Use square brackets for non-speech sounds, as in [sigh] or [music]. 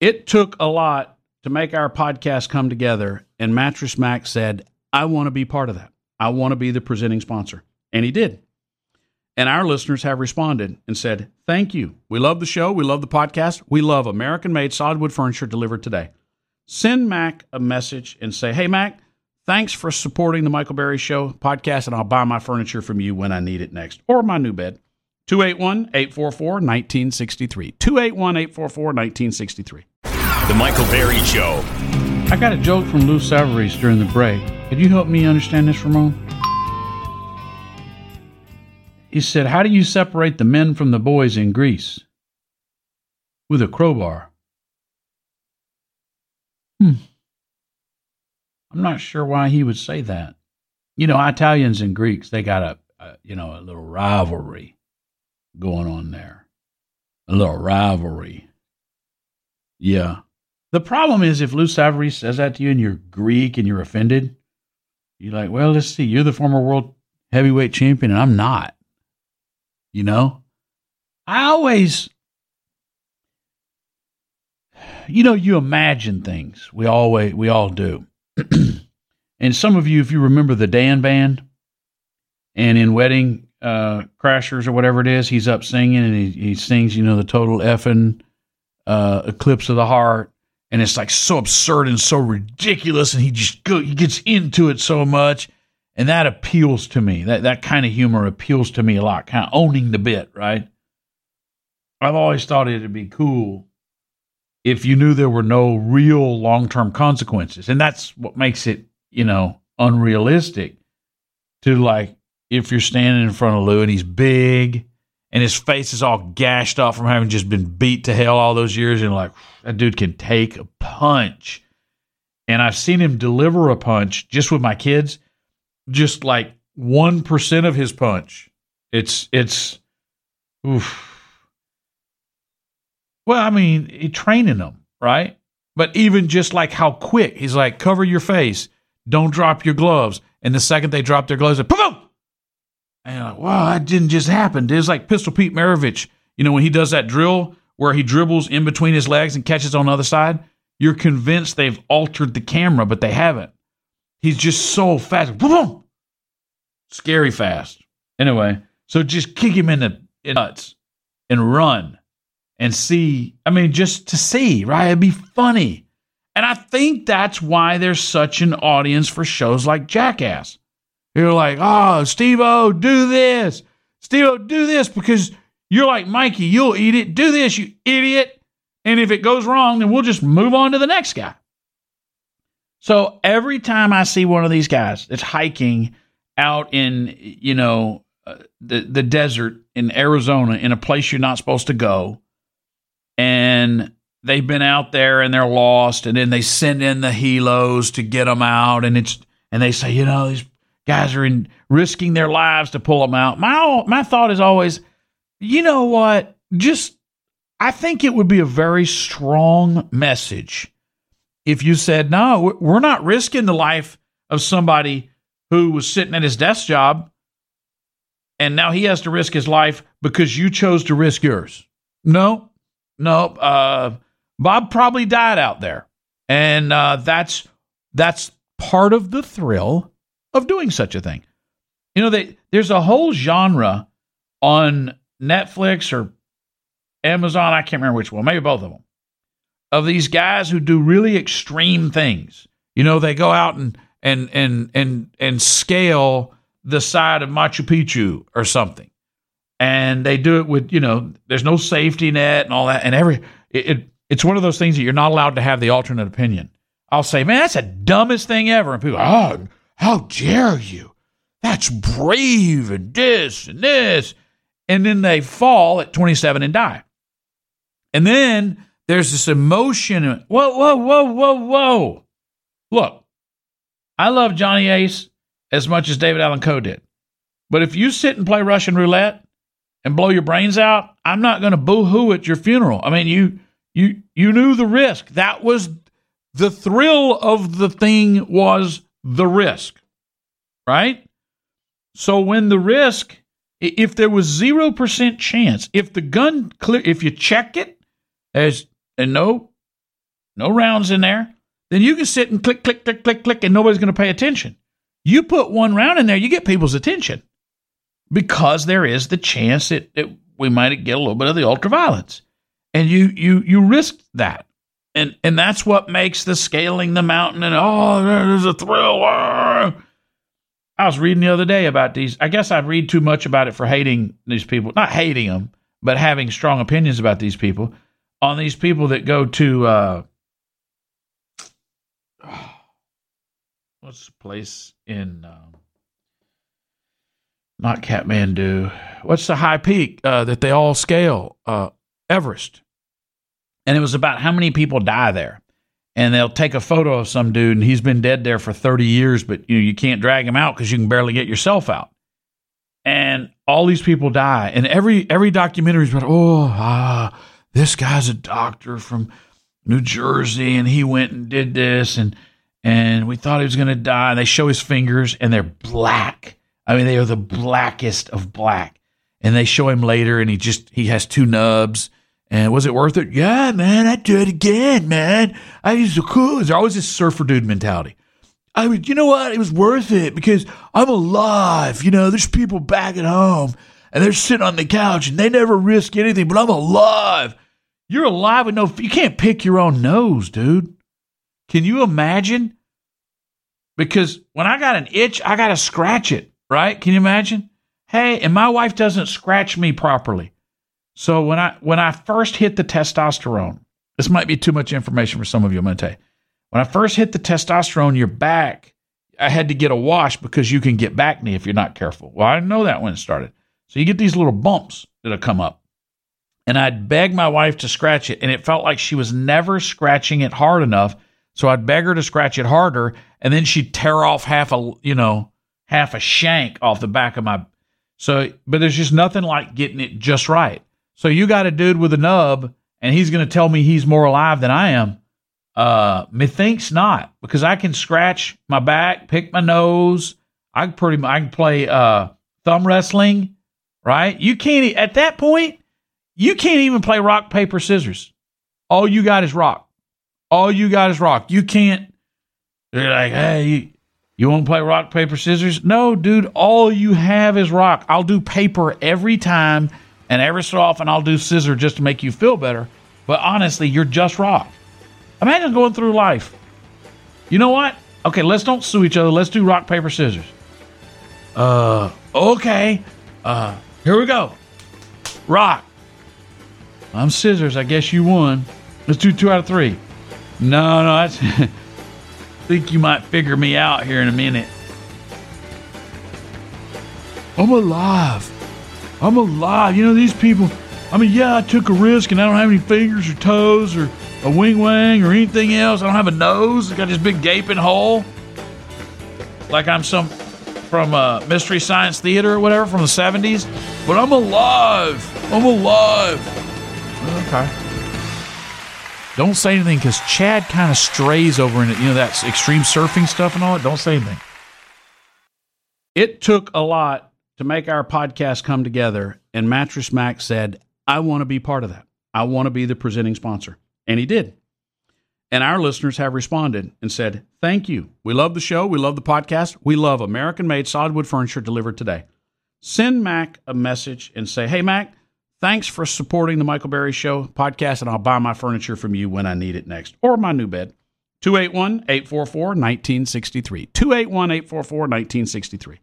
It took a lot to make our podcast come together, and Mattress Mac said, I want to be part of that. I want to be the presenting sponsor. And he did. And our listeners have responded and said, Thank you. We love the show. We love the podcast. We love American made solid wood furniture delivered today. Send Mac a message and say, Hey, Mac, thanks for supporting the Michael Berry Show podcast, and I'll buy my furniture from you when I need it next, or my new bed. 281 844 1963. 281 844 1963. The Michael Berry Show. I got a joke from Lou Savarese during the break. Could you help me understand this, Ramon? He said, How do you separate the men from the boys in Greece? With a crowbar. Hmm. I'm not sure why he would say that. You know, Italians and Greeks, they got a, a you know, a little rivalry going on there. A little rivalry. Yeah. The problem is if Lou Savarese says that to you and you're Greek and you're offended, you're like, well, let's see, you're the former world heavyweight champion and I'm not. You know? I always, you know, you imagine things. We always, we all do. [clears throat] and some of you, if you remember the Dan band and in Wedding uh, Crashers or whatever it is, he's up singing and he, he sings, you know, the total effing uh, eclipse of the heart and it's like so absurd and so ridiculous and he just go, he gets into it so much and that appeals to me. That that kind of humor appeals to me a lot kind of owning the bit right? I've always thought it'd be cool if you knew there were no real long-term consequences and that's what makes it you know unrealistic to like if you're standing in front of lou and he's big and his face is all gashed off from having just been beat to hell all those years. And like, that dude can take a punch. And I've seen him deliver a punch just with my kids, just like 1% of his punch. It's, it's, oof. Well, I mean, training them, right? But even just like how quick, he's like, cover your face, don't drop your gloves. And the second they drop their gloves, boom, and you're like, wow, that didn't just happen. It's like Pistol Pete Maravich, you know, when he does that drill where he dribbles in between his legs and catches on the other side, you're convinced they've altered the camera, but they haven't. He's just so fast. Boom! Scary fast. Anyway, so just kick him in the nuts and run and see. I mean, just to see, right? It'd be funny. And I think that's why there's such an audience for shows like Jackass. You're like, oh, Steve O, do this. Steve O, do this because you're like Mikey, you'll eat it. Do this, you idiot. And if it goes wrong, then we'll just move on to the next guy. So every time I see one of these guys that's hiking out in, you know, uh, the the desert in Arizona in a place you're not supposed to go, and they've been out there and they're lost, and then they send in the helos to get them out, and it's and they say, you know, these guys are in risking their lives to pull them out. My my thought is always, you know what? Just I think it would be a very strong message if you said, "No, we're not risking the life of somebody who was sitting at his desk job and now he has to risk his life because you chose to risk yours." No. No, uh, Bob probably died out there. And uh, that's that's part of the thrill of doing such a thing. You know, they, there's a whole genre on Netflix or Amazon, I can't remember which one, maybe both of them, of these guys who do really extreme things. You know, they go out and and and and and scale the side of Machu Picchu or something. And they do it with, you know, there's no safety net and all that. And every it, it it's one of those things that you're not allowed to have the alternate opinion. I'll say, man, that's the dumbest thing ever. And people, oh, how dare you? That's brave and this and this. And then they fall at 27 and die. And then there's this emotion. Whoa, whoa, whoa, whoa, whoa. Look, I love Johnny Ace as much as David Allan Coe did. But if you sit and play Russian roulette and blow your brains out, I'm not going to boo-hoo at your funeral. I mean, you you you knew the risk. That was the thrill of the thing was the risk, right? So when the risk, if there was 0% chance, if the gun clear, if you check it as, and uh, no, no rounds in there, then you can sit and click, click, click, click, click, and nobody's going to pay attention. You put one round in there, you get people's attention because there is the chance that, that we might get a little bit of the ultraviolence, and you you you risk that, and and that's what makes the scaling the mountain and oh, there's a thrill. I was reading the other day about these. I guess I'd read too much about it for hating these people, not hating them, but having strong opinions about these people. On these people that go to uh, [sighs] what's the place in um, not Kathmandu? What's the high peak uh, that they all scale? Uh, Everest. And it was about how many people die there. And they'll take a photo of some dude, and he's been dead there for 30 years, but you know you can't drag him out because you can barely get yourself out. And all these people die, and every every documentary is about, oh, ah, this guy's a doctor from New Jersey, and he went and did this, and and we thought he was going to die. And they show his fingers, and they're black. I mean, they are the blackest of black. And they show him later, and he just he has two nubs. And was it worth it? Yeah, man, I'd do it again, man. I was so cool. There's always this surfer dude mentality. I mean, you know what? It was worth it because I'm alive. You know, there's people back at home and they're sitting on the couch and they never risk anything, but I'm alive. You're alive with no, you can't pick your own nose, dude. Can you imagine? Because when I got an itch, I got to scratch it, right? Can you imagine? Hey, and my wife doesn't scratch me properly. So when I when I first hit the testosterone, this might be too much information for some of you. I'm going to tell you. When I first hit the testosterone, your back, I had to get a wash because you can get bacne if you're not careful. Well, I know that when it started. So you get these little bumps that'll come up. And I'd beg my wife to scratch it, and it felt like she was never scratching it hard enough. So I'd beg her to scratch it harder, and then she'd tear off half a, you know, half a shank off the back of my. So, but there's just nothing like getting it just right. So you got a dude with a nub, and he's going to tell me he's more alive than I am. Uh, methinks not, because I can scratch my back, pick my nose. I can pretty, I can play uh thumb wrestling, right? You can't at that point. You can't even play rock paper scissors. All you got is rock. All you got is rock. You can't. They're like, hey, you, you want to play rock paper scissors? No, dude. All you have is rock. I'll do paper every time, and every so often I'll do scissor just to make you feel better. But honestly, you're just rock. Imagine going through life. You know what? Okay, let's don't sue each other. Let's do rock paper scissors. Uh, okay. Uh, here we go. Rock. I'm scissors. I guess you won. Let's do two out of three. No, no, I [laughs] think you might figure me out here in a minute. I'm alive. I'm alive. You know, these people, I mean, yeah, I took a risk and I don't have any fingers or toes or a wing wang or anything else. I don't have a nose. I got this big gaping hole. Like I'm some from uh, Mystery Science Theater or whatever from the 70s. But I'm alive. I'm alive. Okay. Don't say anything because Chad kind of strays over in it. You know, that extreme surfing stuff and all that. Don't say anything. It took a lot to make our podcast come together. And Mattress Mac said, I want to be part of that. I want to be the presenting sponsor. And he did. And our listeners have responded and said, Thank you. We love the show. We love the podcast. We love American made solid wood furniture delivered today. Send Mac a message and say, Hey, Mac, thanks for supporting the Michael Berry Show podcast, and I'll buy my furniture from you when I need it next or my new bed. 281 844 1963. 281 844 1963.